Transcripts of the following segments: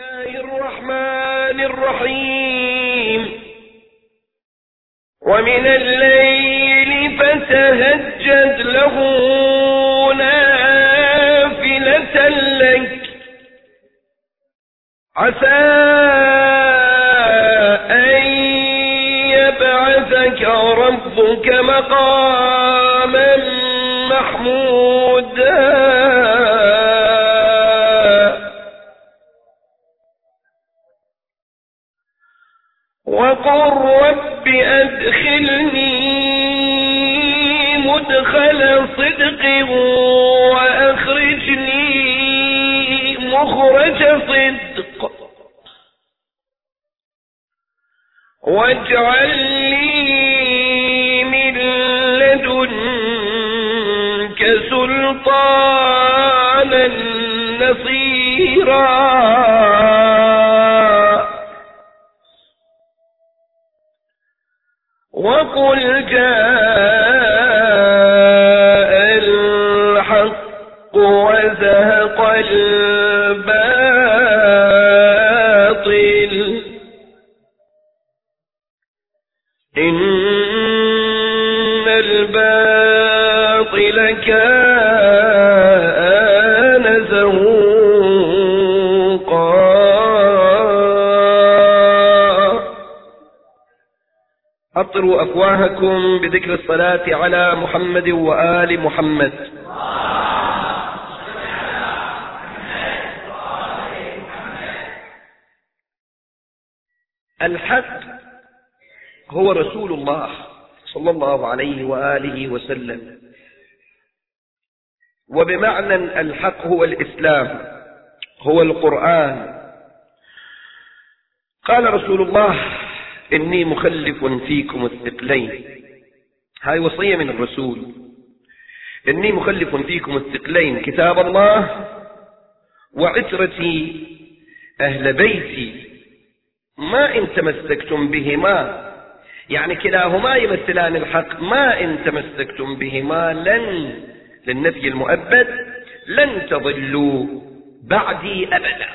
الله الرحمن الرحيم. ومن الليل فتهجد له نافلة لك. عسى أن يبعثك ربك مقاما وقل رب أدخلني مدخل صدق وأخرجني مخرج صدق. واجعل لي من لدنك سلطانا نصيرا. وقل جاء الحق وزهق الباطل. إن الباطل كان أطروا أفواهكم بذكر الصلاة على محمد وآل محمد. الحق هو رسول الله صلى الله عليه وآله وسلم. وبمعنى الحق هو الإسلام هو القرآن. قال رسول الله إني مخلف فيكم الثقلين. هاي وصية من الرسول. إني مخلف فيكم الثقلين. كتاب الله وعترتي أهل بيتي. ما إن تمسكتم بهما. يعني كلاهما يمثلان الحق. ما إن تمسكتم بهما لن للنفي المؤبد لن تضلوا بعدي أبدا.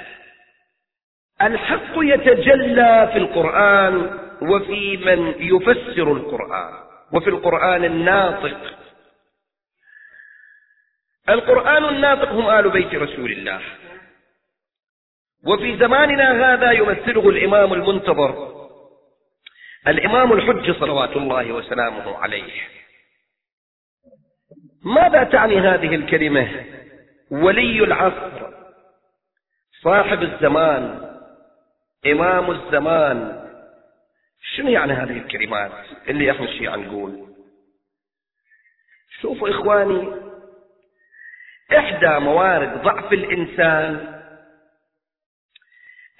الحق يتجلى في القرآن وفي من يفسر القرآن وفي القرآن الناطق. القرآن الناطق هم آل بيت رسول الله. وفي زماننا هذا يمثله الإمام المنتظر. الإمام الحج صلوات الله وسلامه عليه. ماذا تعني هذه الكلمة؟ ولي العصر. صاحب الزمان إمام الزمان. شنو يعني هذه الكلمات؟ اللي إحنا الشيعة نقول. شوفوا إخواني إحدى موارد ضعف الإنسان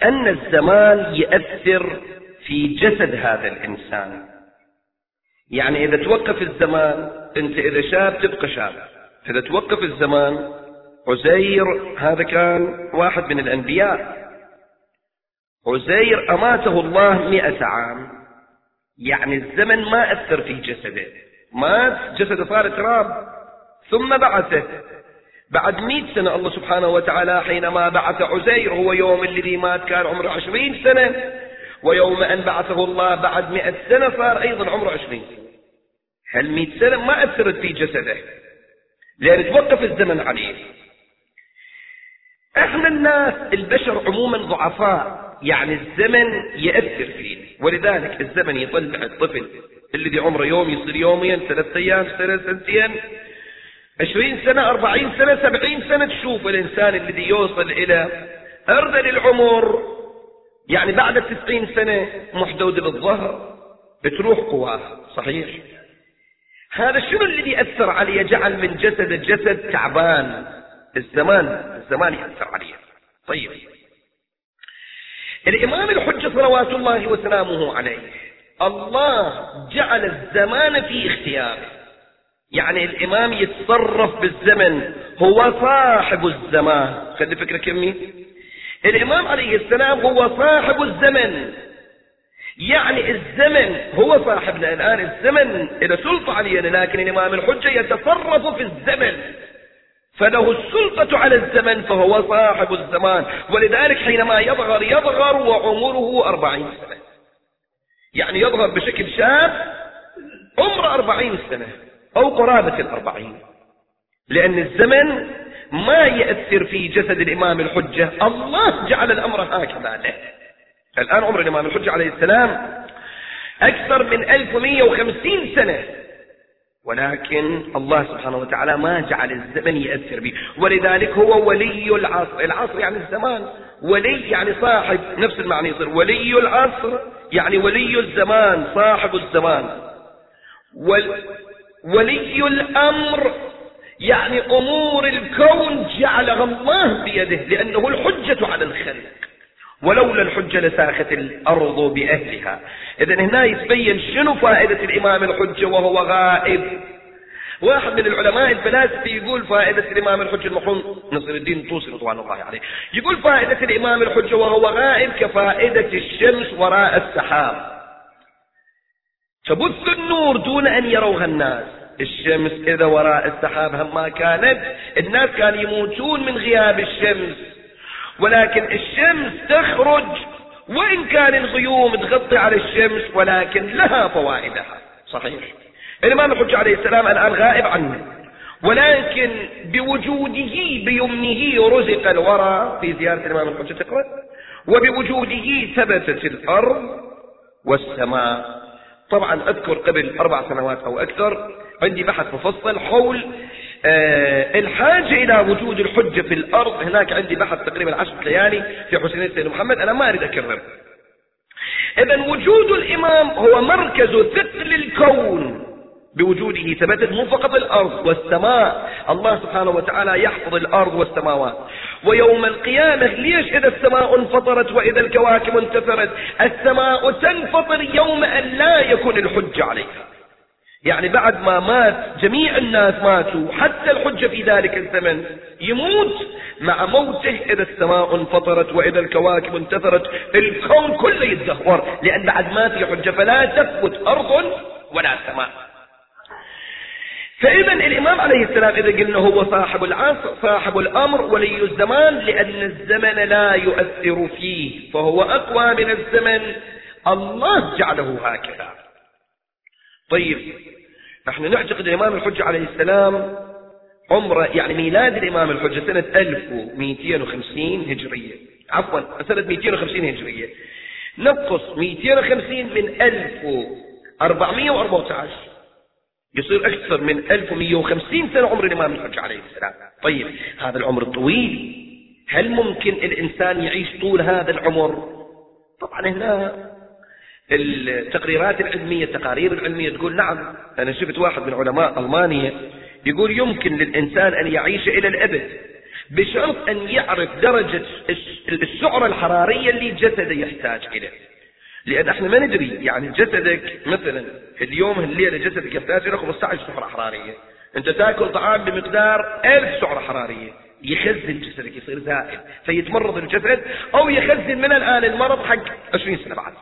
أن الزمان يأثر في جسد هذا الإنسان. يعني إذا توقف الزمان أنت إذا شاب تبقى شاب. إذا توقف الزمان عزير هذا كان واحد من الأنبياء. عزير أماته الله مئة عام. يعني الزمن ما أثر في جسده. مات جسده صار تراب. ثم بعثه. بعد مئة سنة الله سبحانه وتعالى حينما بعث عزير هو يوم الذي مات كان عمره عشرين سنة. ويوم أن بعثه الله بعد مئة سنة صار أيضا عمره عشرين سنة. هل مئة سنة ما أثرت في جسده؟ لأن توقف الزمن عليه. إحنا الناس البشر عموما ضعفاء. يعني الزمن يأثر فيه. ولذلك الزمن يطلع الطفل. الذي عمره يوم يصير يومين ثلاثة أيام سنة سنتين عشرين سنة أربعين سنة سبعين سنة تشوف الإنسان الذي يوصل إلى أرذل العمر. يعني بعد التسعين سنة محدود بالظهر بتروح قواه. صحيح؟ هذا شنو الذي أثر عليه؟ جعل من جسد الجسد تعبان. الزمان الزمان يأثر عليه. طيب. الإمام الحجة صلوات الله وسلامه عليه. الله جعل الزمان في اختياره. يعني الإمام يتصرف بالزمن هو صاحب الزمان. خلي فكرة كمي. الإمام عليه السلام هو صاحب الزمن. يعني الزمن هو صاحبنا الآن الزمن إلى سلطة علينا لكن الإمام الحجة يتصرف في الزمن. فله السلطة على الزمن فهو صاحب الزمان. ولذلك حينما يظهر يظهر وعمره أربعين سنة. يعني يظهر بشكل شاب عمر أربعين سنة أو قرابة الأربعين. لأن الزمن ما يأثر في جسد الإمام الحجة. الله جعل الأمر هكذا. له الآن عمر الإمام الحجة عليه السلام أكثر من 1150 سنة. ولكن الله سبحانه وتعالى ما جعل الزمن يأثر به. ولذلك هو ولي العصر. العصر يعني الزمان. ولي يعني صاحب نفس المعنى يصير. ولي العصر يعني ولي الزمان صاحب الزمان. ولي الأمر يعني أمور الكون جعلها الله بيده لأنه الحجة على الخلق. ولولا الحجة لساخت الأرض بأهلها. إذا هنا يتبين شنو فائدة الإمام الحجة وهو غائب. واحد من العلماء الفلاسفة يقول فائدة الإمام الحجة المرحوم نصر الدين الطوسي رضوان الله عليه. يقول فائدة الإمام الحجة وهو غائب كفائدة الشمس وراء السحاب. تبث النور دون أن يروها الناس. الشمس إذا وراء السحاب هم ما كانت. الناس كانوا يموتون من غياب الشمس. ولكن الشمس تخرج وإن كان الغيوم تغطي على الشمس ولكن لها فوائدها. صحيح. الإمام الحجة عليه السلام الآن غائب عنه. ولكن بوجوده بيمنه رزق الورى في زيارة الإمام الحجة تقرأ وبوجوده ثبتت الأرض والسماء. طبعا أذكر قبل أربع سنوات أو أكثر عندي بحث مفصل حول الحاجة إلى وجود الحجة في الأرض هناك عندي بحث تقريبا عشر ليالي في حسينية سيدنا محمد أنا ما أريد أكرر. إذا وجود الإمام هو مركز ثقل الكون بوجوده ثبتت مو فقط الأرض والسماء. الله سبحانه وتعالى يحفظ الأرض والسماوات. ويوم القيامة ليش إذا السماء انفطرت وإذا الكواكب انتثرت السماء تنفطر يوم أن لا يكون الحج عليها. يعني بعد ما مات جميع الناس ماتوا حتى الحجة في ذلك الزمن يموت مع موته إذا السماء انفطرت وإذا الكواكب انتثرت الكون كله يتدهور لأن بعد ما في حجة فلا تثبت أرض ولا سماء. فإذا الإمام عليه السلام إذا قلنا هو صاحب العصر صاحب الأمر ولي الزمان لأن الزمن لا يؤثر فيه فهو أقوى من الزمن. الله جعله هكذا. طيب نحن نعتقد الإمام الحجة عليه السلام عمره يعني ميلاد الإمام الحجة سنة 1250 هجرية. عفوا سنة 250 هجرية. نقص 250 من 1414 يصير أكثر من 1150 سنة عمر الإمام الحج عليه السلام. طيب هذا العمر الطويل هل ممكن الإنسان يعيش طول هذا العمر؟ طبعا هنا التقريرات العلمية التقارير العلمية تقول نعم أنا شفت واحد من علماء ألمانيا يقول يمكن للإنسان أن يعيش إلى الأبد بشرط أن يعرف درجة السعرة الحرارية اللي جسده يحتاج إليه. لأن إحنا ما ندري يعني جسدك مثلا اليوم الليلة جسدك يحتاج إلى 15 سعرة حرارية. أنت تأكل طعام بمقدار 1000 سعرة حرارية. يخزن جسدك يصير زائد. فيتمرض الجسد أو يخزن من الآن المرض حق 20 سنة بعد.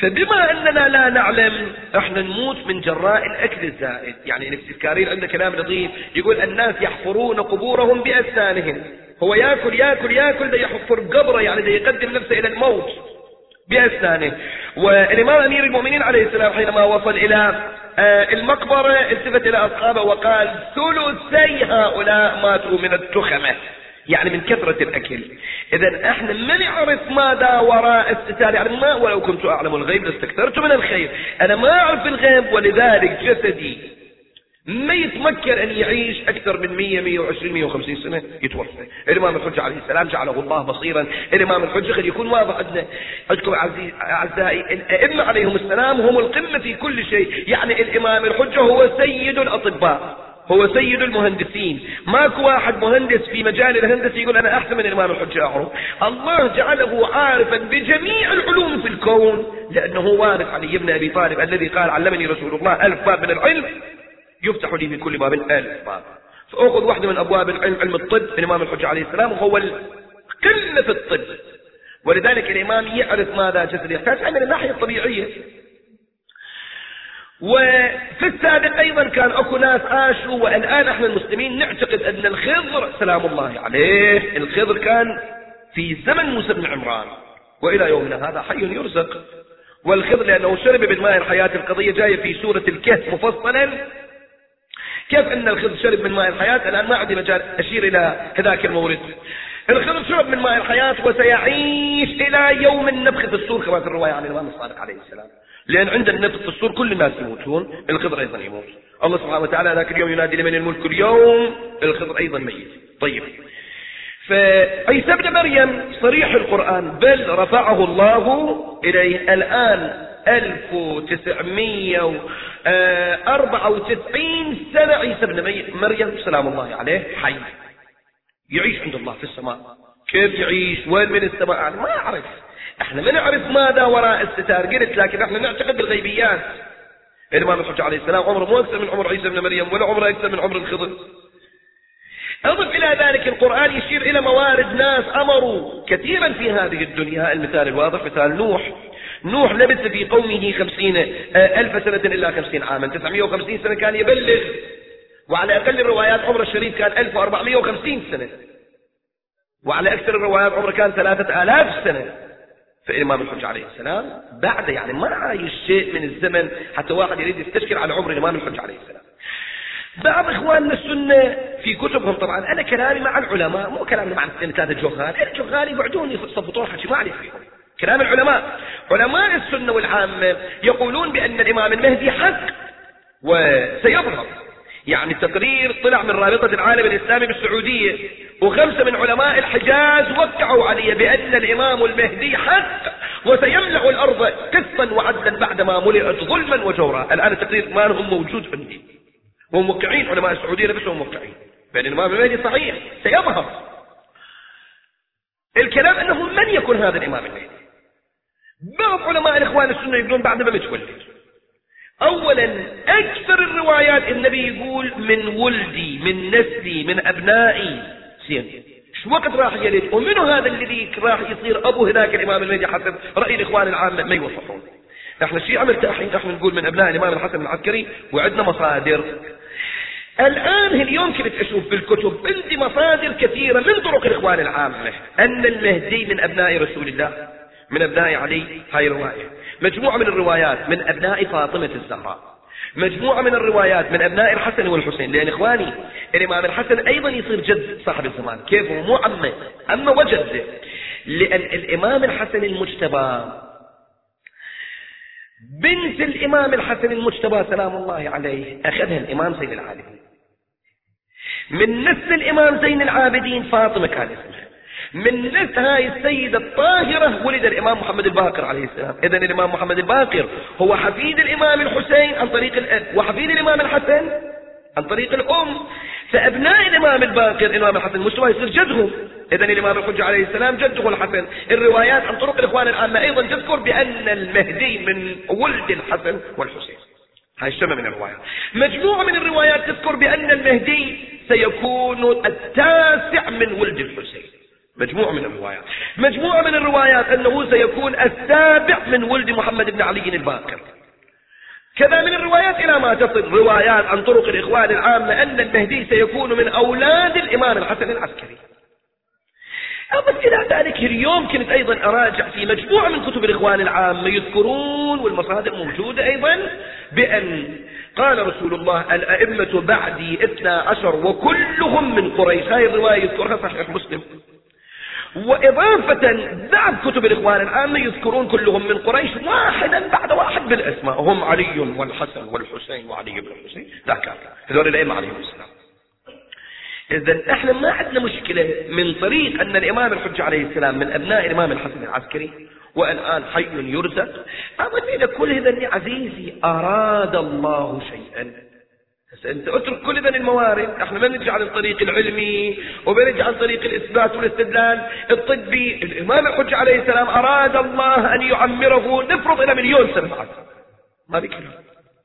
فبما أننا لا نعلم إحنا نموت من جراء الأكل الزائد. يعني نفس الكارير عنده كلام لطيف. يقول الناس يحفرون قبورهم بأسنانهم هو ياكل ياكل ياكل ده يحفر قبره يعني ده يقدم نفسه إلى الموت بأسنانه والإمام أمير المؤمنين عليه السلام حينما وصل إلى آه، المقبرة التفت إلى أصحابه وقال ثلثي هؤلاء ماتوا من التخمة. يعني من كثرة الأكل. إذا إحنا ما نعرف ماذا وراء الستار يعني ما ولو كنت أعلم الغيب لاستكثرت من الخير. أنا ما أعرف الغيب ولذلك جسدي ما يتمكن أن يعيش أكثر من 100 120 150 سنة يتوفى. الإمام الحجة عليه السلام جعله الله بصيرا. الإمام الحجة قد يكون واضح عندنا عندكم أعزائي الأئمة عليهم السلام هم القمة في كل شيء. يعني الإمام الحجة هو سيد الأطباء. هو سيد المهندسين. ماكو واحد مهندس في مجال الهندسة يقول أنا أحسن من الإمام الحجة أعرف الله جعله عارفا بجميع العلوم في الكون لأنه وارث علي بن أبي طالب الذي قال علمني رسول الله ألف باب من العلم يفتح لي في كل باب ألف باب. فأخذ واحدة من أبواب العلم علم الطب الإمام الحجة عليه السلام وهو في الطب. ولذلك الإمام يعرف ماذا جسد يحتاج من الناحية الطبيعية. وفي السابق أيضا كان أكو ناس عاشوا والآن إحنا المسلمين نعتقد أن الخضر سلام الله عليه. الخضر كان في زمن موسى بن عمران وإلى يومنا هذا حي يرزق. والخضر لأنه شرب من ماء الحياة القضية جاية في سورة الكهف مفصلا. كيف أن الخضر شرب من ماء الحياة؟ الآن ما عندي مجال أشير إلى هذاك المورد. الخضر شرب من ماء الحياة وسيعيش إلى يوم النفخ في السور كما في الرواية عن الإمام الصادق عليه السلام. لأن عند النفخ في السور كل الناس يموتون الخضر أيضا يموت. الله سبحانه وتعالى ذاك اليوم ينادي لمن الملك اليوم؟ الخضر أيضا ميت. طيب. فعيسى ابن مريم صريح القرآن بل رفعه الله إليه الآن 1994 سنة. عيسى ابن مريم سلام الله عليه حي. يعيش عند الله في السماء. كيف يعيش؟ وين من السماء؟ ما أعرف. إحنا ما نعرف ماذا وراء الستار قلت لكن إحنا نعتقد بالغيبيات. الإمام الحجة عليه السلام عمره مو أكثر من عمر عيسى بن مريم ولا عمره أكثر من عمر الخضر. أضف إلى ذلك القرآن يشير إلى موارد ناس أمروا كثيرا في هذه الدنيا. المثال الواضح مثال نوح. نوح لبث في قومه خمسين آه، ألف سنة إلا خمسين عاما. تسعمائة وخمسين سنة كان يبلغ. وعلى أقل الروايات عمر الشريف كان ألف وأربعمائة وخمسين سنة. وعلى أكثر الروايات عمره كان ثلاثة آلاف سنة. فالإمام الحج عليه السلام بعد يعني ما عايش شيء من الزمن حتى واحد يريد يستشكل على عمر الإمام الحج عليه السلام. بعض إخواننا السنة في كتبهم طبعا أنا كلامي مع العلماء مو كلامي مع الاثنين ثلاثة جهال الجهال يقعدون يصفطون حكي ما عليه فيهم كلام العلماء. علماء السنة والعامة يقولون بأن الإمام المهدي حق وسيظهر. يعني تقرير طلع من رابطة العالم الإسلامي بالسعودية وخمسة من علماء الحجاز وقعوا علي بأن الإمام المهدي حق وسيملأ الأرض قسطا وعدلا بعدما ملئت ظلما وجورا. الآن التقرير ما هم موجود عندي. هم موقعين علماء السعودية نفسهم موقعين. بأن الإمام المهدي صحيح سيظهر. الكلام أنه من يكون هذا الإمام المهدي. بعض علماء الإخوان السنة يقولون بعد ما متولد أولا أكثر الروايات النبي يقول من ولدي من نسلي من أبنائي. زين. شو وقت راح يلد؟ ومنو هذا الذي راح يصير أبو هناك الإمام المهدي حسب رأي الإخوان العامة ما يوفقون. إحنا الشيعة مرتاحين إحنا نقول من أبناء الإمام الحسن العسكري وعندنا مصادر. الآن اليوم كنت أشوف بالكتب عندي مصادر كثيرة من طرق الإخوان العامة أن المهدي من أبناء رسول الله؟ من أبناء علي هاي رواية مجموعة من الروايات من أبناء فاطمة الزهراء. مجموعة من الروايات من أبناء الحسن والحسين. لأن إخواني الإمام الحسن أيضا يصير جد صاحب الزمان. كيف؟ هو مو عمه. عمه وجده لأن الإمام الحسن المجتبى بنت الإمام الحسن المجتبى سلام الله عليه أخذها الإمام زين العابدين. من نسل الإمام زين العابدين فاطمة كان اسمها. من نسل هاي السيدة الطاهرة ولد الإمام محمد الباقر عليه السلام. إذن الإمام محمد الباقر هو حفيد الإمام الحسين عن طريق الأب. وحفيد الإمام الحسن عن طريق الأم. فأبناء الإمام الباقر الإمام الحسن المجتبى يصير جدهم. إذا الإمام الحجة عليه السلام جده الحسن. الروايات عن طرق الإخوان العامة أيضا تذكر بأن المهدي من ولد الحسن والحسين. هاي الشمة من الروايات. مجموعة من الروايات تذكر بأن المهدي سيكون التاسع من ولد الحسين. مجموعة من الروايات. مجموعة من الروايات أنه سيكون السابع من ولد محمد بن علي الباقر كذا من الروايات إلى ما تصل روايات عن طرق الإخوان العامة أن المهدي سيكون من أولاد الإمام الحسن العسكري. أضف إلى ذلك اليوم كنت أيضا أراجع في مجموعة من كتب الإخوان العامة يذكرون والمصادر موجودة أيضا بأن قال رسول الله الأئمة بعدي اثنا عشر وكلهم من قريش. هاي الرواية يذكرها صحيح مسلم. وإضافة بعد كتب الإخوان العامة يذكرون كلهم من قريش واحدا بعد واحد بالأسماء هم علي والحسن والحسين وعلي بن الحسين. ذاك هذول الأئمة عليهم السلام. إذا إحنا ما عندنا مشكلة من طريق أن الإمام الحجة عليه السلام من أبناء الإمام الحسن العسكري والآن حي يرزق. أظن كل هذا عزيزي أراد الله شيئا. أنت اترك كل ذا الموارد إحنا ما نرجع عن الطريق العلمي وبنرجع عن طريق الإثبات والاستدلال الطبي. الإمام الحجة عليه السلام أراد الله أن يعمره. نفرض إلى مليون سنة بعد. ما بكلام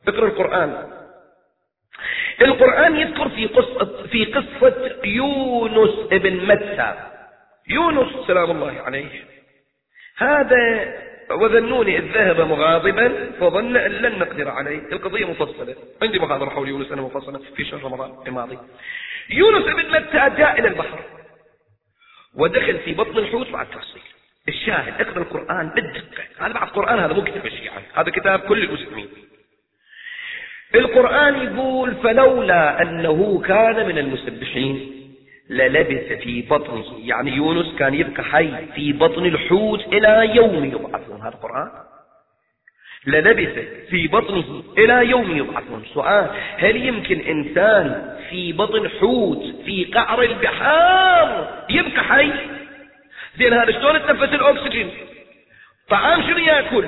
اقرأ القرآن. القرآن يذكر في قصة, في قصة يونس ابن متى. يونس سلام الله عليه. هذا وذنوني إذ ذهب مغاضبا فظن أن لن نقدر عليه. القضية مفصلة. عندي محاضرة حول يونس أنا مفصلة في شهر رمضان الماضي. يونس بن متى جاء إلى البحر؟ ودخل في بطن الحوت مع التفصيل. الشاهد اقرأ القرآن بالدقة. هذا بعد القرآن هذا مو كتاب الشيعة. هذا كتاب كل المسلمين. القرآن يقول فلولا أنه كان من المسبحين. للبث في بطنه يعني يونس كان يبقى حي في بطن الحوت إلى يوم يبعثون. هذا القرآن للبث في بطنه إلى يوم يبعثون. سؤال هل يمكن إنسان في بطن حوت في قعر البحار يبقى حي؟ زين هذا شلون يتنفس الأكسجين؟ طعام شنو يأكل؟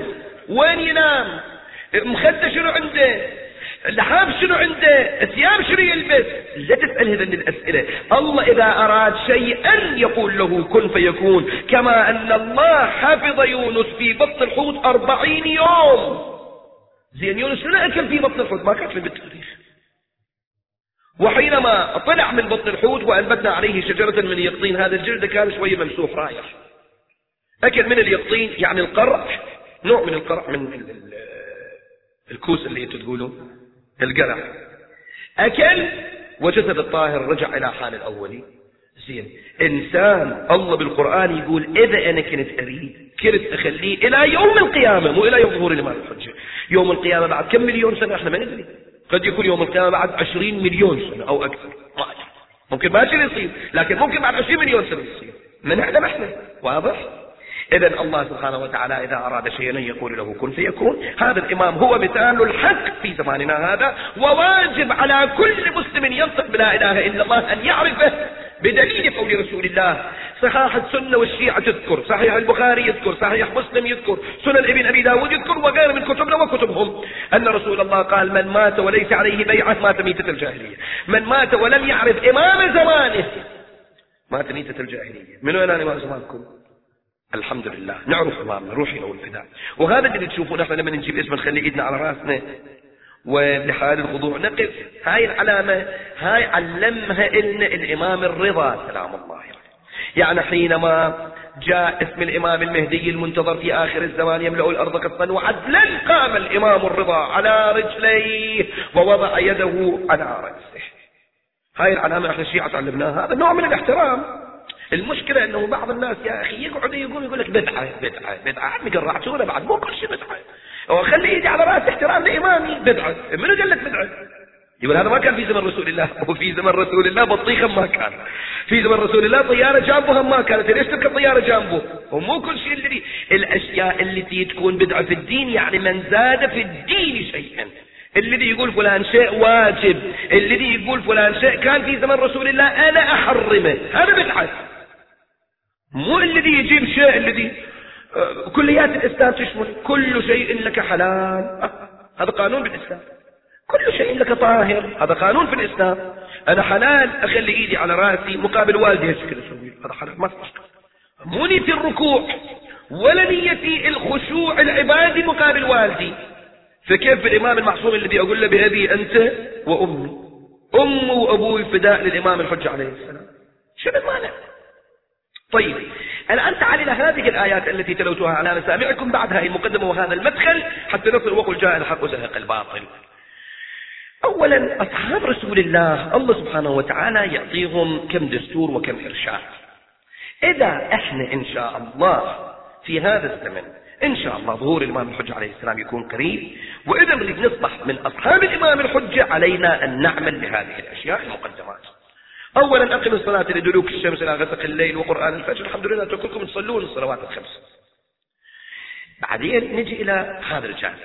وين ينام؟ مخدة شنو عنده؟ اللحاف شنو عنده؟ ثياب شنو يلبس؟ لا تسأل هذه الأسئلة. الله إذا أراد شيئا يقول له كن فيكون. كما أن الله حفظ يونس في بطن الحوت أربعين يوم. زين يونس شنو أكل في بطن الحوت؟ ما كاتب بالتاريخ وحينما طلع من بطن الحوت وأنبتنا عليه شجرة من يقطين هذا الجلد كان شوية ممسوح رايح أكل من اليقطين يعني القرع نوع من القرع من الكوس اللي أنتم تقولون. القرع أكل وجسد الطاهر رجع إلى حال الأولي زين. إنسان الله بالقرآن يقول إذا أنا كنت أريد كنت أخليه إلى يوم القيامة مو إلى يوم ظهور الإمام الحجة يوم القيامة بعد كم مليون سنة؟ إحنا ما ندري. قد يكون يوم القيامة بعد عشرين مليون سنة أو أكثر. ما ممكن ما يصير لكن ممكن بعد عشرين مليون سنة يصير. من نعلم إحنا. واضح؟ إذا الله سبحانه وتعالى إذا أراد شيئا يقول له كن فيكون. هذا الإمام هو مثال الحق في زماننا هذا وواجب على كل مسلم ينطق بلا إله إلا الله أن يعرفه بدليل قول رسول الله. صحاح السنة والشيعة تذكر صحيح البخاري يذكر صحيح مسلم يذكر سنن ابن أبي داود يذكر وغير من كتبنا وكتبهم. أن رسول الله قال من مات وليس عليه بيعة مات ميتة الجاهلية. من مات ولم يعرف إمام زمانه مات ميتة الجاهلية. من وين أنا إمام زمانكم؟ الحمد لله نعرف امامنا روحي لو الفداء. وهذا اللي تشوفون إحنا لما نجيب اسم نخلي إيدنا على رأسنا. وبحال الخضوع نقف. هاي العلامة هاي علمها إلنا الإمام الرضا سلام الله عليه. يعني حينما جاء اسم الإمام المهدي المنتظر في آخر الزمان يملأ الأرض قسطا وعدلا قام الإمام الرضا على رجليه ووضع يده على رأسه. هاي العلامة إحنا الشيعة تعلمناها هذا نوع من الاحترام. المشكلة إنه بعض الناس يا أخي يقعد يقول يقول لك بدعة بدعة بدعة. عمي قرعتونا بعد مو كل شيء بدعة. وخلي يجي على راس احترام لإمامي بدعة. منو قال لك بدعة؟ يقول هذا ما كان في زمن رسول الله وفي زمن رسول الله بطيخا ما كان. في زمن رسول الله طيارة جنبه ما كانت. ليش تركب طيارة جنبه ومو كل شيء اللي الأشياء التي تكون بدعة في الدين يعني من زاد في الدين شيئا. الذي يقول فلان شيء واجب الذي يقول فلان شيء. كان في زمن رسول الله أنا أحرمه. هذا بدعة. مو الذي يجيب شيء الذي آه، كليات الإسلام تشمل كل شيء لك حلال. هذا قانون بالإسلام. كل شيء لك طاهر. هذا قانون في الإسلام. أنا حلال أخلي إيدي على رأسي مقابل والدي. هالشكل أسوي هذا حلال. ما مو نيتي الركوع ولا نيتي الخشوع العبادي مقابل والدي. فكيف الإمام المعصوم الذي أقول له بأبي أنت وأمي؟ أم وأبوي فداء للإمام الحجة عليه السلام. شنو المانع؟ طيب الآن تعال إلى هذه الآيات التي تلوتها على مسامعكم بعد هذه المقدمة وهذا المدخل؟ حتى نصل وقل جاء الحق وزهق الباطل. أولا أصحاب رسول الله الله سبحانه وتعالى يعطيهم كم دستور وكم إرشاد. إذا إحنا إن شاء الله في هذا الزمن إن شاء الله ظهور الإمام الحجة عليه السلام يكون قريب وإذا نريد نصبح من أصحاب الإمام الحجة علينا أن نعمل بهذه الأشياء المقدمات. أولا أقم الصلاة لدلوك الشمس إلى غسق الليل وقرآن الفجر. الحمد لله كلكم تصلون الصلوات الخمس. بعدين نجي إلى هذا الجانب.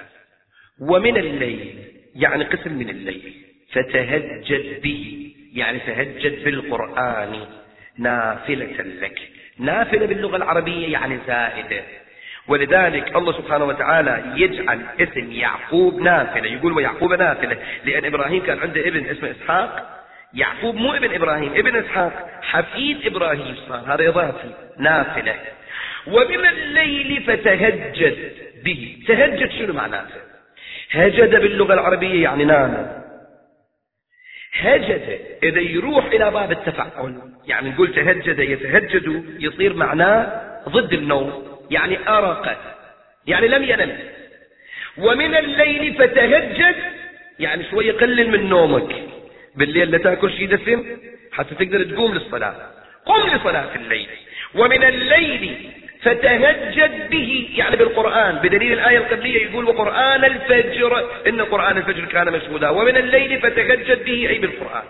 ومن الليل يعني قسم من الليل. فتهجد به يعني تهجد بالقرآن نافلة لك. نافلة باللغة العربية يعني زائدة. ولذلك الله سبحانه وتعالى يجعل اسم يعقوب نافلة. يقول ويعقوب نافلة لأن إبراهيم كان عنده ابن اسمه إسحاق. يعقوب مو ابن إبراهيم ابن إسحاق حفيد إبراهيم صار هذا إضافي نافلة. ومن الليل فتهجد به. تهجد شنو معناته هجد باللغة العربية يعني نام. هجد إذا يروح إلى باب التفعل يعني نقول تهجد يتهجد يصير معناه ضد النوم يعني أرق يعني لم ينم. ومن الليل فتهجد يعني شوي قلل من نومك. بالليل لا تأكل شيء دسم حتى تقدر تقوم للصلاة. قم لصلاة الليل. ومن الليل فتهجد به يعني بالقرآن بدليل الآية القبلية يقول وقرآن الفجر إن قرآن الفجر كان مشهودا. ومن الليل فتهجد به أي بالقرآن.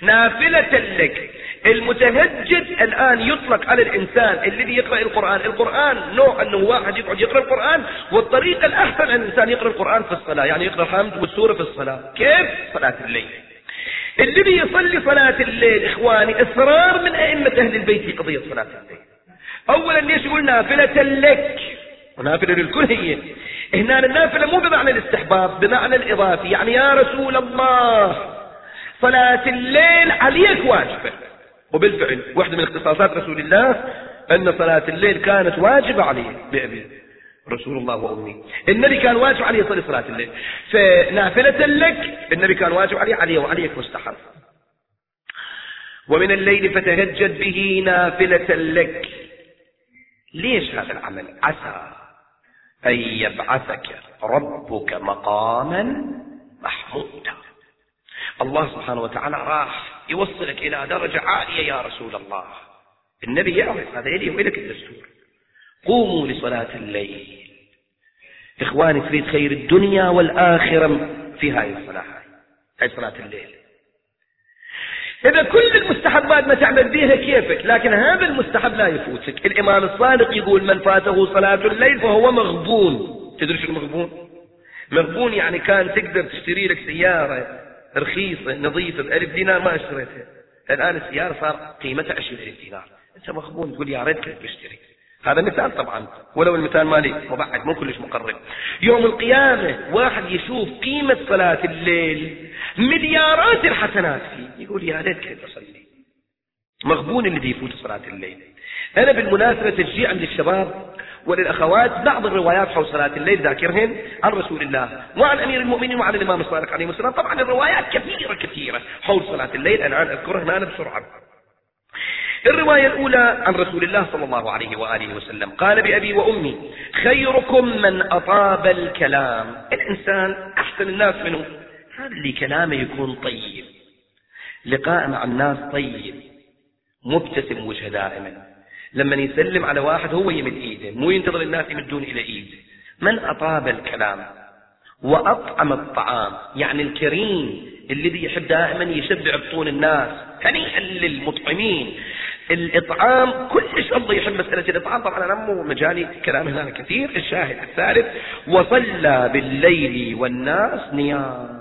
نافلة لك. المتهجد الآن يطلق على الإنسان الذي يقرأ القرآن. القرآن نوع أنه واحد يقعد يقرأ القرآن والطريقة الأحسن أن الإنسان يقرأ القرآن في الصلاة. يعني يقرأ الحمد والسورة في الصلاة. كيف؟ صلاة الليل. الذي يصلي صلاة الليل إخواني إصرار من أئمة أهل البيت في قضية صلاة الليل. أولا ليش يقول نافلة لك؟ ونافلة للكل هي هنا النافلة مو بمعنى الاستحباب بمعنى الإضافي يعني يا رسول الله صلاة الليل عليك واجبة. وبالفعل واحدة من اختصاصات رسول الله أن صلاة الليل كانت واجبة عليه بأبي رسول الله وأمي. النبي كان واجب عليه يصلي صلاة الليل فنافلة لك النبي كان واجب عليه عليه وعليك مستحب. ومن الليل فتهجد به نافلة لك. ليش هذا العمل؟ عسى أن يبعثك ربك مقاما محمودا. الله سبحانه وتعالى راح يوصلك إلى درجة عالية يا رسول الله. النبي يعرف هذا إلي وإلك الدستور. قوموا لصلاة الليل. إخواني تريد خير الدنيا والآخرة في هاي الصلاة. هاي صلاة الليل. إذا كل المستحبات ما تعمل بها كيفك؟ لكن هذا المستحب لا يفوتك. الإمام الصادق يقول من فاته صلاة الليل فهو مغبون. تدري شو المغبون مغبون يعني كان تقدر تشتري لك سيارة رخيصة نظيفة بألف دينار ما اشتريتها. الآن السيارة صار قيمتها عشرين ألف دينار. أنت مغبون تقول يا ريت كنت بشتري هذا مثال طبعا ولو المثال مالي مبعد مو كلش مقرب. يوم القيامة واحد يشوف قيمة صلاة الليل مليارات الحسنات فيه. يقول يا ريت كنت أصلي. مغبون الذي يفوت صلاة الليل. أنا بالمناسبة تشجيعا للشباب وللأخوات بعض الروايات حول صلاة الليل ذاكرهن عن رسول الله وعن أمير المؤمنين وعن الإمام الصادق عليه السلام. طبعا الروايات كثيرة كثيرة حول صلاة الليل. أنا أذكرها الآن بسرعة. الرواية الأولى عن رسول الله صلى الله عليه وآله وسلم. قال بأبي وأمي خيركم من أطاب الكلام. الإنسان أحسن الناس منه. هذا اللي كلامه يكون طيب. لقاء مع الناس طيب. مبتسم وجهه دائما. لما يسلم على واحد هو يمد إيده. مو ينتظر الناس يمدون إلى إيده. من أطاب الكلام؟ وأطعم الطعام. يعني الكريم الذي يحب دائما يشبع بطون الناس هنيئا للمطعمين. الإطعام كلش الله يحب مسألة الإطعام. طبعا أنا مو مجالي كلام هنا كثير الشاهد الثالث وصلى بالليل والناس نيام.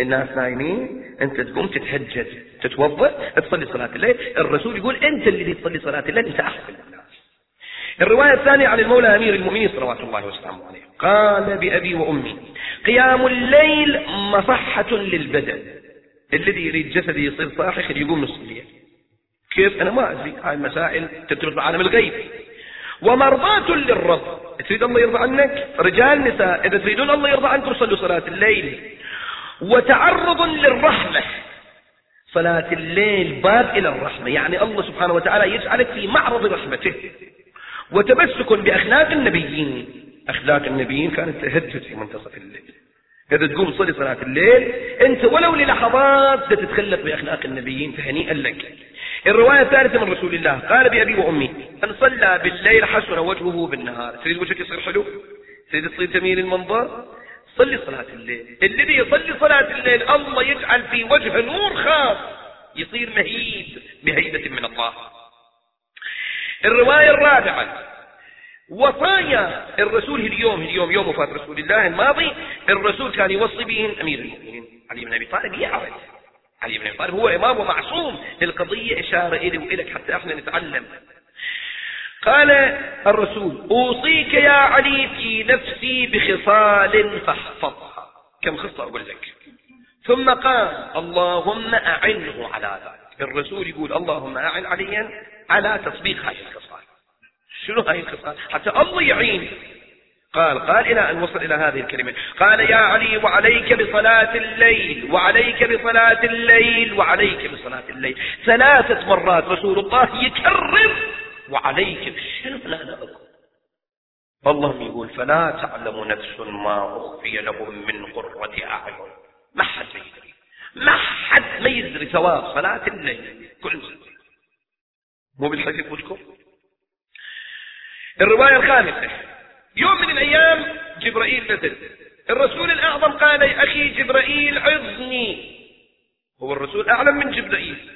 الناس نايمين أنت تقوم تتهجد تتوضأ تصلي صلاة الليل. الرسول يقول أنت اللي تصلي صلاة الليل أنت أحسن الناس. الرواية الثانية عن المولى أمير المؤمنين صلوات الله وسلامه عليه. قال بأبي وأمي قيام الليل مصحة للبدن. الذي يريد جسده يصير صاحي يقوم نص الليل كيف؟ أنا ما أدري. هاي المسائل تدرس بعالم الغيب. ومرضاة للرب. تريد الله يرضى عنك؟ رجال نساء إذا تريدون الله يرضى عنكم صلوا صلاة الليل. وتعرض للرحمة. صلاة الليل باب إلى الرحمة. يعني الله سبحانه وتعالى يجعلك في معرض رحمته. وتمسك بأخلاق النبيين. أخلاق النبيين كانت تهجد في منتصف الليل. إذا تقوم تصلي صلاة الليل أنت ولو للحظات تتخلق بأخلاق النبيين فهنيئا لك. الرواية الثالثة من رسول الله قال بأبي وأمي أن صلى بالليل حسن وجهه بالنهار. تريد وجهك يصير حلو؟ تريد تصير جميل المنظر؟ صلي صلاة الليل. الذي يصلي صلاة الليل الله يجعل في وجهه نور خاص يصير مهيب بهيبة من الله. الرواية الرابعة. وصايا الرسول اليوم اليوم يوم وفاة رسول الله الماضي الرسول كان يوصي به أمير المؤمنين علي بن أبي طالب يعرف. علي بن أبي طالب هو إمام ومعصوم للقضية إشارة إلي وإلك حتى إحنا نتعلم. قال الرسول أوصيك يا علي في نفسي بخصال فاحفظها. كم خصلة أقول لك؟ ثم قال اللهم أعنه على ذلك. الرسول يقول اللهم أعن عليا على تطبيق هذه الخصال شنو هذه الخصال حتى الله يعين. قال قال إلى أن وصل إلى هذه الكلمة. قال يا علي وعليك بصلاة الليل وعليك بصلاة الليل وعليك بصلاة الليل. ثلاثة مرات رسول الله يكرر وعليك. شنو؟ لا لا اللهم يقول فلا تعلم نفس ما أخفي لهم من قرة أعين. ما حد يدري. ما حد ما يدري ثواب صلاة الليل. كل مسلم مو بالحديث بذكر الرواية الخامسة. يوم من الأيام جبرائيل نزل. الرسول الأعظم قال يا أخي جبرائيل عظني. هو الرسول أعلم من جبرائيل.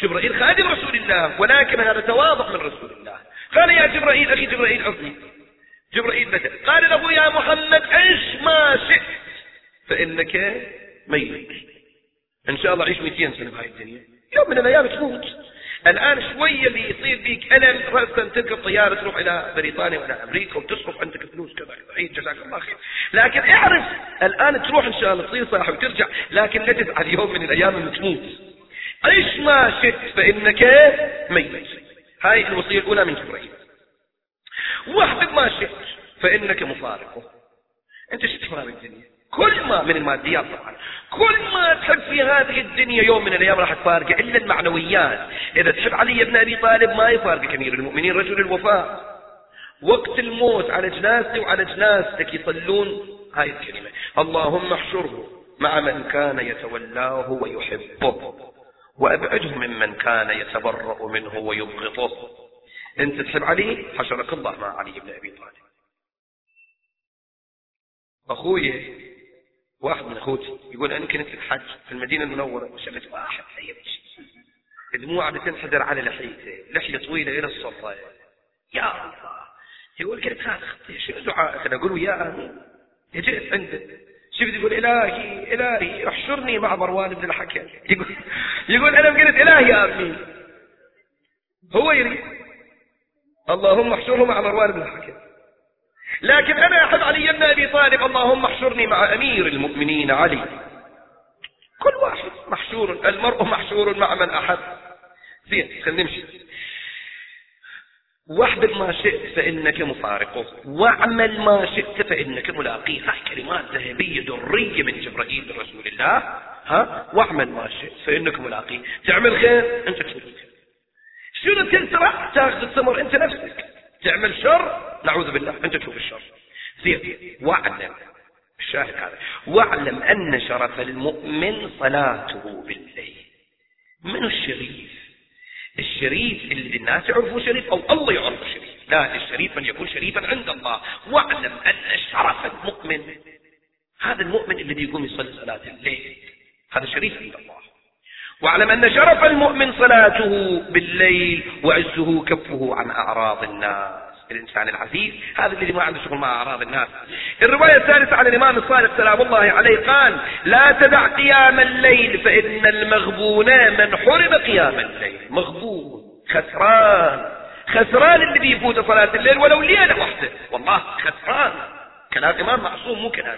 جبرائيل خادم رسول الله ولكن هذا تواضع من رسول الله. قال يا جبرائيل أخي جبرائيل عظني. جبرائيل نزل. قال له يا محمد عش ما شئت فإنك ميت. إن شاء الله عيش 200 سنة بهاي الدنيا. يوم من الأيام تموت. الآن شوية اللي يصير بيك ألم رأسا تركب طيارة تروح إلى بريطانيا وإلى أمريكا وتصرف عندك فلوس كذا كذا جزاك الله خير. لكن اعرف الآن تروح إن شاء الله تصير صاحب وترجع لكن لا تزعل يوم من الأيام أنك تموت عيش ما شئت فإنك ميت. هاي الوصية الأولى من جبرائيل واحبب ما شئت فإنك مفارقه. شو تفارق الدنيا؟ كل ما من الماديات طبعا. كل ما تحب في هذه الدنيا يوم من الأيام راح تفارقه إلا المعنويات. إذا تحب علي بن أبي طالب ما يفارقك أمير المؤمنين رجل الوفاء. وقت الموت على جنازتي وعلى جنازتك يصلون هاي الكلمة. اللهم احشره مع من كان يتولاه ويحبه وأبعده ممن كان يتبرأ منه ويبغضه. أنت تحب علي؟ حشرك الله مع علي بن أبي طالب. أخوي واحد من أخوتي يقول أنا كنت في الحج في المدينة المنورة وشفت واحد يبكي دموع بتنحدر على لحيته لحية طويلة إلى الصفا. يا الله. يقول قلت هذا خطيه شنو دعائك أنا أقول وياه امين جئت عنده شفت يقول؟ إلهي إلهي. احشرني مع مروان بن الحكم. يقول يقول أنا قلت إلهي امين هو يريد. اللهم احشره مع مروان بن الحكم. لكن أنا أحب علي بن أبي طالب. اللهم احشرني مع أمير المؤمنين علي. كل واحد محشور المرء محشور مع من أحب. زين خلينا نمشي. واحبب ما شئت فإنك مفارقه واعمل ما شئت فإنك ملاقيه هاي كلمات ذهبية درية من جبرائيل لرسول الله. ها؟ واعمل ما شئت فإنك ملاقيه تعمل خير أنت تشوف شنو تزرع تاخذ الثمر أنت نفسك. تعمل شر نعوذ بالله أنت تشوف الشر. زين واعلم الشاهد هذا واعلم أن شرف المؤمن صلاته بالليل. من الشريف؟ الشريف اللي الناس يعرفوا شريف أو الله يعرفه شريف. لا الشريف من يكون شريفا عند الله. واعلم أن شرف المؤمن هذا المؤمن الذي يقوم يصلي صلاة الليل هذا شريف عند الله. واعلم أن شرف المؤمن صلاته بالليل وعزه كفه عن أعراض الناس. الإنسان العزيز هذا الذي ما عنده شغل مع أعراض الناس. الرواية الثالثة عن الإمام الصادق سلام الله عليه قال لا تدع قيام الليل فإن المغبون من حرم قيام الليل. مغبون خسران. خسران الذي يفوت صلاة الليل ولو ليلة واحدة. والله خسران. كلام إمام معصوم مو كلام.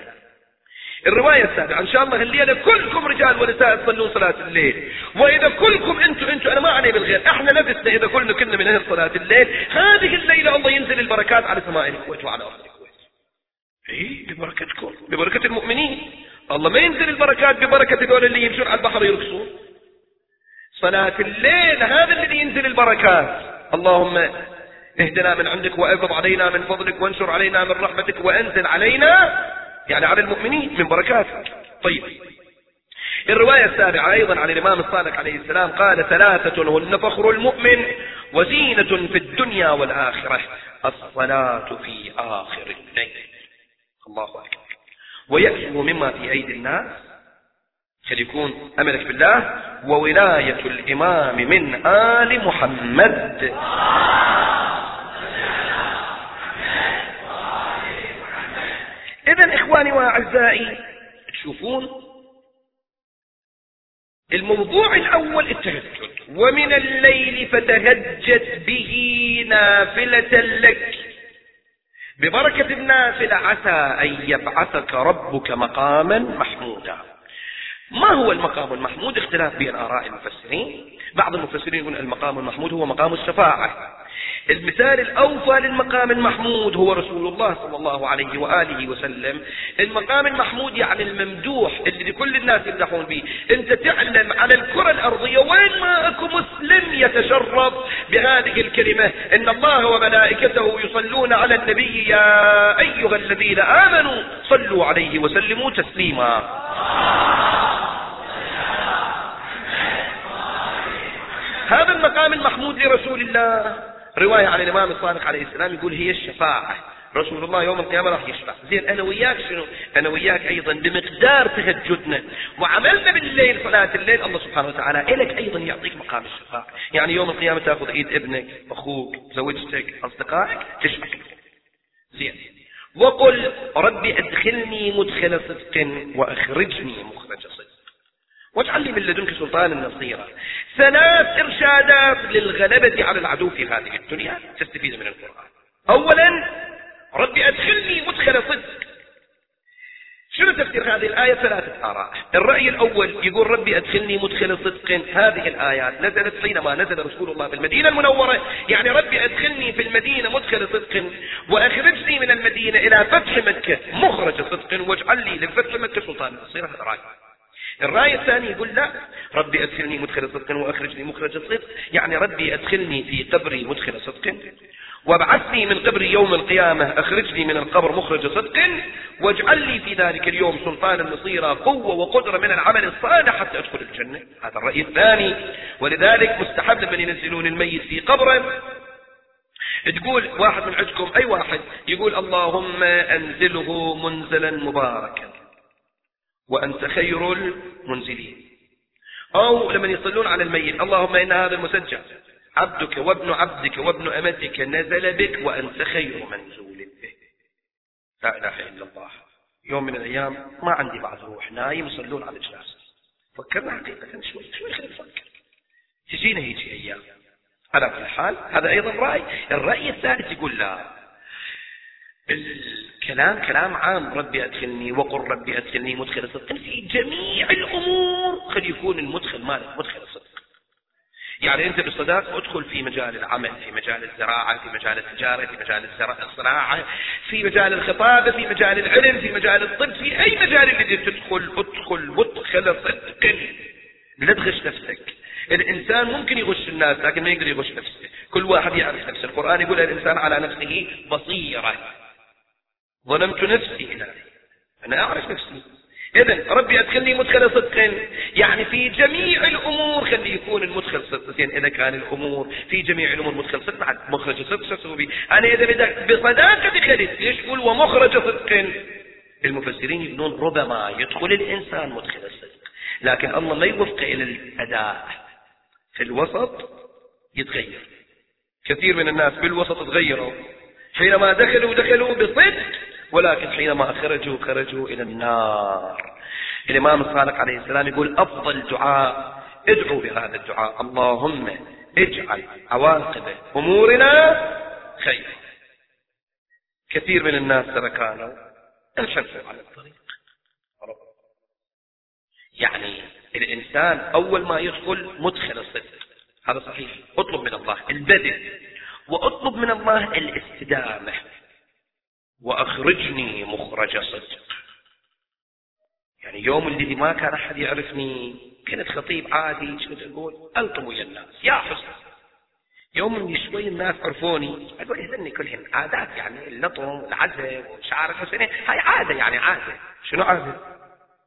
الرواية السابعة إن شاء الله الليلة كلكم رجال ونساء تصلون صلاة الليل. وإذا كلكم أنتم أنتم أنا ما علي بالغير إحنا لبسنا إذا كلنا كنا من أهل صلاة الليل هذه الليلة الله ينزل البركات على سماء الكويت وعلى أرض الكويت. إيه ببركتكم ببركة المؤمنين. الله ما ينزل البركات ببركة دول اللي يمشون على البحر يرقصون صلاة الليل هذا الذي ينزل البركات. اللهم اهدنا من عندك وأفض علينا من فضلك وانشر علينا من رحمتك وأنزل علينا يعني على المؤمنين من بركاته. طيب. الرواية السابعة أيضا عن الإمام الصادق عليه السلام قال ثلاثة هن فخر المؤمن وزينة في الدنيا والآخرة. الصلاة في آخر الليل. الله أكبر. ويأسه مما في أيدي الناس. قد يكون أملك بالله؟ وولاية الإمام من آل محمد. إذا إخواني وأعزائي تشوفون الموضوع الأول التهجد ومن الليل فتهجد به نافلة لك. ببركة النافلة عسى أن يبعثك ربك مقاما محمودا. ما هو المقام المحمود؟ اختلاف بين آراء المفسرين. بعض المفسرين يقول المقام المحمود هو مقام الشفاعة. المثال الأوفى للمقام المحمود هو رسول الله صلى الله عليه وآله وسلم. المقام المحمود يعني الممدوح اللي كل الناس يمدحون به. أنت تعلم على الكرة الأرضية وين ما أكو مسلم يتشرف بهذه الكلمة. إن الله وملائكته يصلون على النبي يا أيها الذين آمنوا صلوا عليه وسلموا تسليما. هذا المقام المحمود لرسول الله. رواية عن الإمام الصادق عليه السلام يقول هي الشفاعة. رسول الله يوم القيامة راح يشفع. زين أنا وياك شنو؟ أنا وياك أيضا بمقدار تهجدنا. وعملنا بالليل صلاة الليل الله سبحانه وتعالى إلك أيضا يعطيك مقام الشفاعة. يعني يوم القيامة تأخذ إيد ابنك أخوك زوجتك أصدقائك تشفع. زين. وقل ربي أدخلني مدخل صدق وأخرجني مخرج صدق. واجعل لي من لدنك سلطان نصيرا. ثلاث إرشادات للغلبة على العدو في هذه الدنيا تستفيد من القرآن. أولا ربي أدخلني مدخل صدق. شنو تفسير هذه الآية؟ ثلاثة آراء. الرأي الأول يقول ربي أدخلني مدخل صدق. هذه الآيات نزلت حينما نزل رسول الله في المدينة المنورة. يعني ربي أدخلني في المدينة مدخل صدق وأخرجني من المدينة إلى فتح مكة مخرج صدق. واجعل لي لفتح مكة سلطان هذا رأي. الرأي الثاني يقول لا. ربي أدخلني مدخل صدق وأخرجني مخرج صدق. يعني ربي أدخلني في قبري مدخل صدق. وابعثني من قبري يوم القيامة أخرجني من القبر مخرج صدق. واجعل لي في ذلك اليوم سلطانا نصيرا قوة وقدرة من العمل الصالح حتى أدخل الجنة. هذا الرأي الثاني. ولذلك مستحب لمن ينزلون الميت في قبره. تقول واحد من عندكم أي واحد؟ يقول اللهم أنزله منزلا مباركا. وأنت خير المنزلين. أو لمن يصلون على الميت. اللهم إن هذا المسجل عبدك وابن عبدك وابن أمتك نزل بك وأنت خير منزول به. لا إله إلا الله. يوم من الأيام ما عندي بعد روح نايم يصلون على الجنازة فكرنا حقيقة شوي شوي خلينا نفكر. تجينا هيجي أيام. على كل حال هذا أيضا رأي. الرأي الثالث يقول لا. الكلام كلام عام. ربي أدخلني وقل ربي أدخلني مدخل صدق. في جميع الأمور قد يكون المدخل مالك مدخل صدق. يعني أنت بالصداقة ادخل في مجال العمل في مجال الزراعة في مجال التجارة في مجال الصناعة في مجال الخطابة في مجال العلم في مجال الطب في أي مجال الذي تدخل ادخل مدخل صدق. لا تغش نفسك. الإنسان ممكن يغش الناس لكن ما يقدر يغش نفسه. كل واحد يعرف نفسه. القرآن يقول الإنسان على نفسه بصيرة. ظلمت نفسي هنا. أنا أعرف نفسي. إذا ربي أدخلني مدخل صدق. يعني في جميع الأمور خلي يكون المدخل صدق. إذا كان الأمور في جميع الأمور مدخل صدق بعد مخرج صدق شو أسوي؟ أنا إذا بصداقة خلت ليش يقول ومخرج صدق؟ المفسرين يقولون ربما يدخل الإنسان مدخل الصدق لكن الله ما يوفق إلى الأداء. في الوسط يتغير. كثير من الناس بالوسط تغيروا. حينما دخلوا دخلوا بصدق. ولكن حينما خرجوا خرجوا إلى النار. الإمام الصادق عليه السلام يقول أفضل دعاء ادعوا بهذا الدعاء. اللهم اجعل عواقب أمورنا خير. كثير من الناس ترى كانوا انحرفوا على الطريق. يعني الإنسان أول ما يدخل مدخل الصدق. هذا صحيح. اطلب من الله البدء وأطلب من الله الاستدامة. وأخرجني مخرج صدق. يعني يوم الذي ما كان أحد يعرفني كنت خطيب عادي شو أقول ألطم ويا الناس يا حسن. يوم اللي شوي الناس عرفوني أقول يهذني كلهن عادات يعني اللطم العزم وشعار الحسينية هاي عادة يعني عادة. شنو عادة؟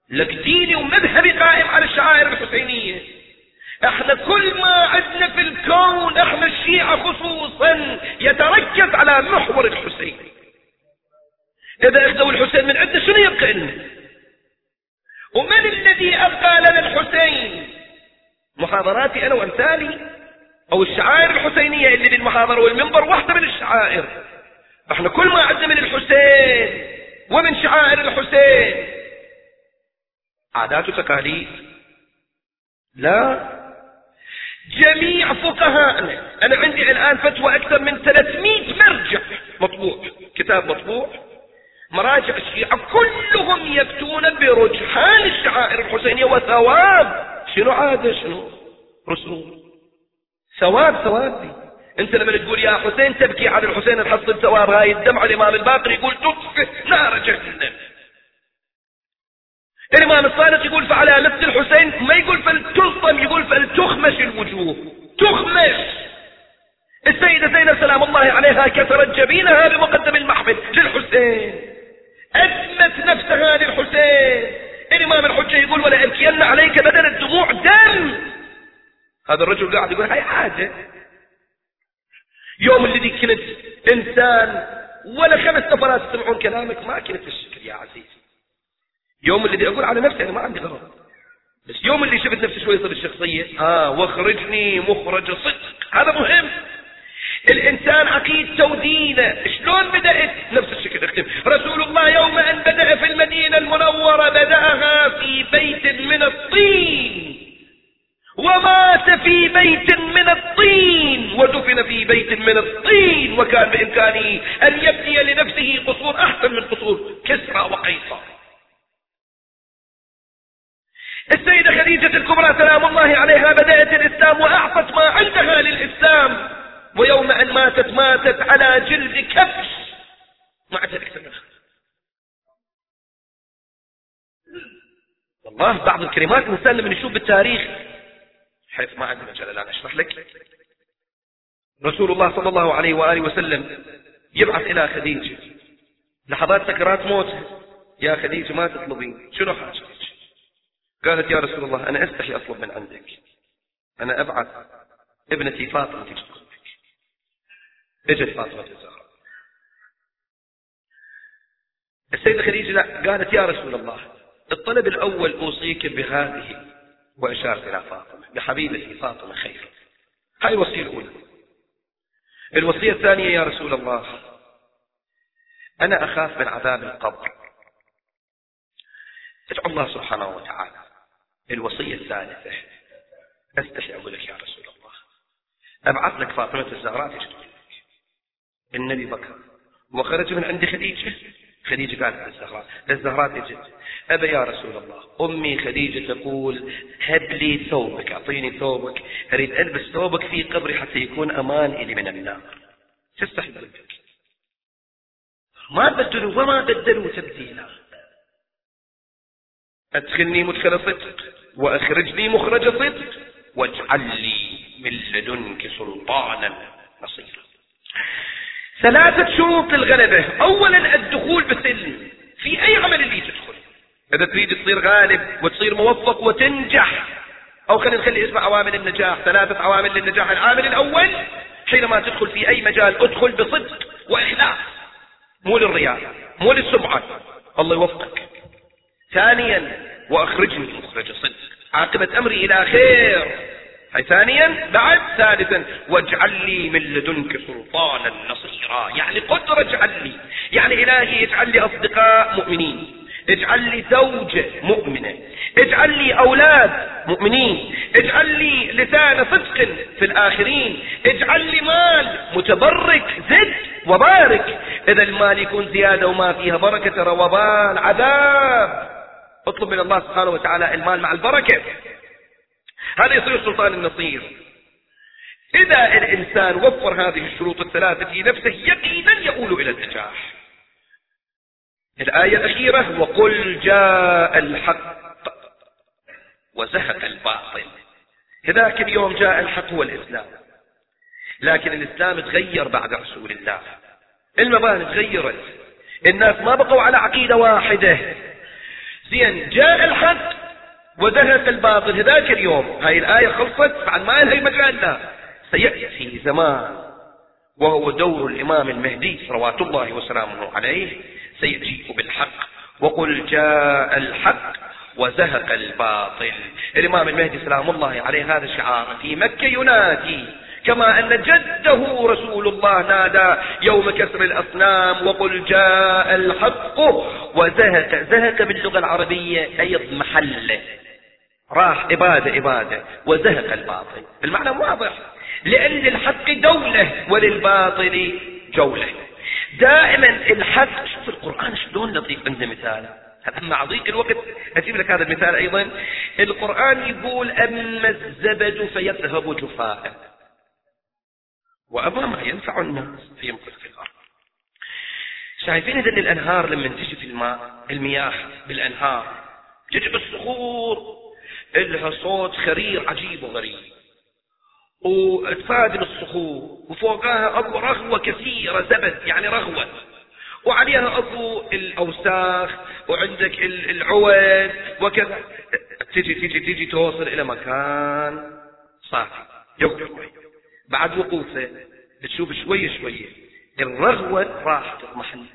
لك ديني ومذهبي قائم على الشعائر الحسينية. إحنا كل ما عندنا في الكون إحنا الشيعة خصوصا يتركز على محور الحسين. إذا أخذوا الحسين من عندنا شنو يبقى لنا ومن الذي أبقى لنا الحسين؟ محاضراتي أنا وأمثالي أو الشعائر الحسينية اللي بالمحاضرة والمنبر واحدة من الشعائر. إحنا كل ما عندنا من الحسين ومن شعائر الحسين. عادات وتقاليد. لا. جميع فقهاءنا أنا عندي الآن فتوى أكثر من 300 مرجع مطبوع كتاب مطبوع. مراجع الشيعة كلهم يفتون برجحان الشعائر الحسينية وثواب. شنو عادة شنو؟ رسوم ثواب ثواب انت لما تقول يا حسين تبكي على الحسين تحصل ثواب هاي الدمع الإمام الباقر يقول تطفئ نار جهنم. الإمام الصادق يقول فعلى نفس الحسين ما يقول فلتلطم يقول فلتخمش الوجوه. تخمش. السيدة زينب سلام الله عليها كسرت جبينها بمقدم المحمد للحسين. أدمت نفسها للحسين الإمام الحجة يقول ولا أبكين عليك بدل الدموع دم. هذا الرجل قاعد يقول هاي حاجة. يوم الذي كنت إنسان ولا خمس نفرات يسمعون كلامك ما كنت الشكل يا عزيزي. يوم الذي أقول على نفسي أنا ما عندي غرض. بس يوم اللي شفت نفسي شوي صرت الشخصية آه واخرجني مخرج صدق. هذا مهم. الإنسان عقيدته ودينه شلون بدأت؟ نفس الشكل اختم. رسول الله يوم أن بدأ في المدينة المنورة بدأها في بيت من الطين. ومات في بيت من الطين. ودفن في بيت من الطين. وكان بإمكانه أن يبني لنفسه قصور أحسن من قصور كسرى وقيصر. السيدة خديجة الكبرى سلام الله عليها بدأت الإسلام وأعطت ما عندها للإسلام. ويوم أن ماتت ماتت على جلد كبش. مع ذلك والله بعض الكلمات الإنسان لما يشوف بالتاريخ حيث ما عندي مجال الآن أشرح لك. رسول الله صلى الله عليه وآله وسلم يبعث إلى خديجة. لحظات سكرات موته يا خديجة ما تطلبين شنو حاجتك قالت يا رسول الله أنا أستحي أطلب من عندك. أنا أبعث ابنتي فاطمة تجي اجت فاطمة الزهراء السيدة خديجة لا قالت يا رسول الله الطلب الأول أوصيك بهذه وأشارت إلى فاطمة بحبيبتي فاطمة خير هاي الوصية الأولى الوصية الثانية يا رسول الله أنا أخاف من عذاب القبر ادعو الله سبحانه وتعالى الوصية الثالثة أستحي أقول لك يا رسول الله أبعث لك فاطمة الزهراء تشتغل النبي بكر. وخرج من عند خديجة. خديجة قالت للزهراء للزهراء تجد أبا يا رسول الله أمي خديجة تقول هب لي ثوبك أعطيني ثوبك أريد ألبس ثوبك في قبري حتى يكون أمان إلي من النار. تستحي ذلك. ما بدلوا وما بدلوا تبديلا. أدخلني مدخل صدق وأخرجني مخرج صدق واجعل لي من لدنك سلطانا نصيرا. ثلاثة شروط للغلبة. أولا الدخول بالسلم. في أي عمل اللي تدخل؟ إذا تريد تصير غالب وتصير موفق وتنجح. أو خلينا نخلي اسمع عوامل النجاح ثلاثة عوامل للنجاح. العامل الأول حينما تدخل في أي مجال ادخل بصدق وإخلاص. مو للرياء مو للسمعة. الله يوفقك. ثانيا وأخرجني مخرج صدق عاقبة أمري إلى خير. ثانيا بعد ثالثا واجعل لي من لدنك سلطانا نصيرا. يعني قدرة اجعل لي. يعني إلهي اجعل لي أصدقاء مؤمنين. اجعل لي زوجة مؤمنة. اجعل لي أولاد مؤمنين. اجعل لي لسان صدق في الآخرين. اجعل لي مال متبرك زد وبارك. إذا المال يكون زيادة وما فيها بركة ترى وبال عذاب. اطلب من الله سبحانه وتعالى المال مع البركة. هذا يصير سلطان النصير. إذا الإنسان وفر هذه الشروط الثلاثة في نفسه يقينا يقول إلى النجاح. الآية الأخيرة وقل جاء الحق وزهق الباطل. هذاك اليوم جاء الحق هو الإسلام. لكن الإسلام تغير بعد رسول الله. المباني تغيرت. الناس ما بقوا على عقيدة واحدة. زين جاء الحق وزهق الباطل هذاك اليوم. هاي الآية خلصت بعد ما لها مجال لا سيأتي زمان وهو دور الإمام المهدي صلوات الله وسلامه عليه. سيجيء بالحق. وقل جاء الحق وزهق الباطل. الإمام المهدي سلام الله عليه هذا الشعار في مكة ينادي كما أن جده رسول الله نادى يوم كسر الأصنام وقل جاء الحق وزهق. زهق باللغة العربية أي محل. راح إبادة إبادة وزهق الباطل. المعنى واضح. لأن للحق دولة وللباطل جولة. دائما الحق شوف القرآن شلون لطيف. عنده مثال. مع ضيق الوقت. أجيب لك هذا المثال أيضا. القرآن يقول أما الزبد فيذهب جفاء وأما ما ينفع الناس فيمكث في الأرض. شايفين هذه الأنهار لما تجي في الماء المياه بالأنهار تجي بالصخور. لها صوت خرير عجيب وغريب. وتفادل الصخور وفوقها أبو رغوة كثيرة زبد يعني رغوة. وعليها أبو الأوساخ وعندك العود وكذا. تجي تجي تجي توصل إلى مكان صافي يوقف بعد وقوفه بتشوف شوي شوي الرغوة راحت اضمحلت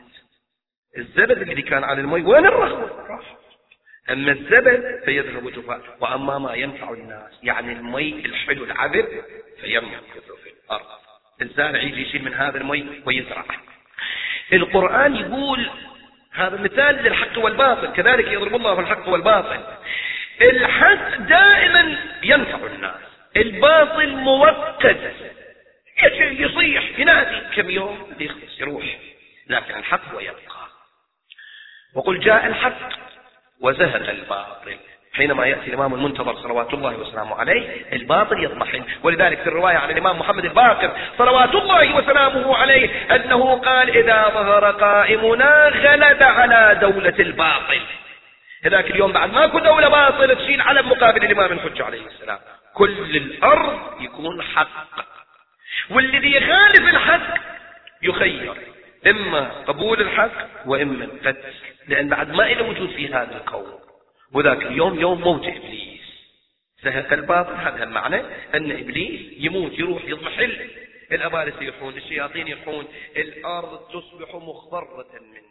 الزبد اللي كان على المي وين الرغوة؟ راح أما الزبد فيذهب جفاء وأما ما ينفع الناس يعني المي الحلو العذب فيمكث في الأرض. الزارع يجي يشيل من هذا المي ويزرع. القرآن يقول هذا مثال للحق والباطل كذلك يضرب الله الحق والباطل. الحق دائما ينفع الناس الباطل مؤقت يصيح ينادي. كم يوم يخلص يروح. لكن الحق ويبقى وقل جاء الحق. وزهق الباطل. حينما يأتي الإمام المنتظر صلوات الله وسلامه عليه الباطل يضمحل ولذلك في الرواية عن الإمام محمد الباقر صلوات الله وسلامه عليه أنه قال إذا ظهر قائمنا غلب على دولة الباطل. هذاك اليوم بعد ماكو دولة باطلة تشيل علم مقابل الإمام الحجة عليه السلام. كل الأرض يكون حق. والذي يخالف الحق يخير. إما قبول الحق وإما القتل لأن بعد ما إلى وجود في هذا الكون. وذاك اليوم يوم موت إبليس. زهق الباطل هذا المعنى أن إبليس يموت يروح يضمحل الأبارس يحون الشياطين يحون الأرض تصبح مخضرة من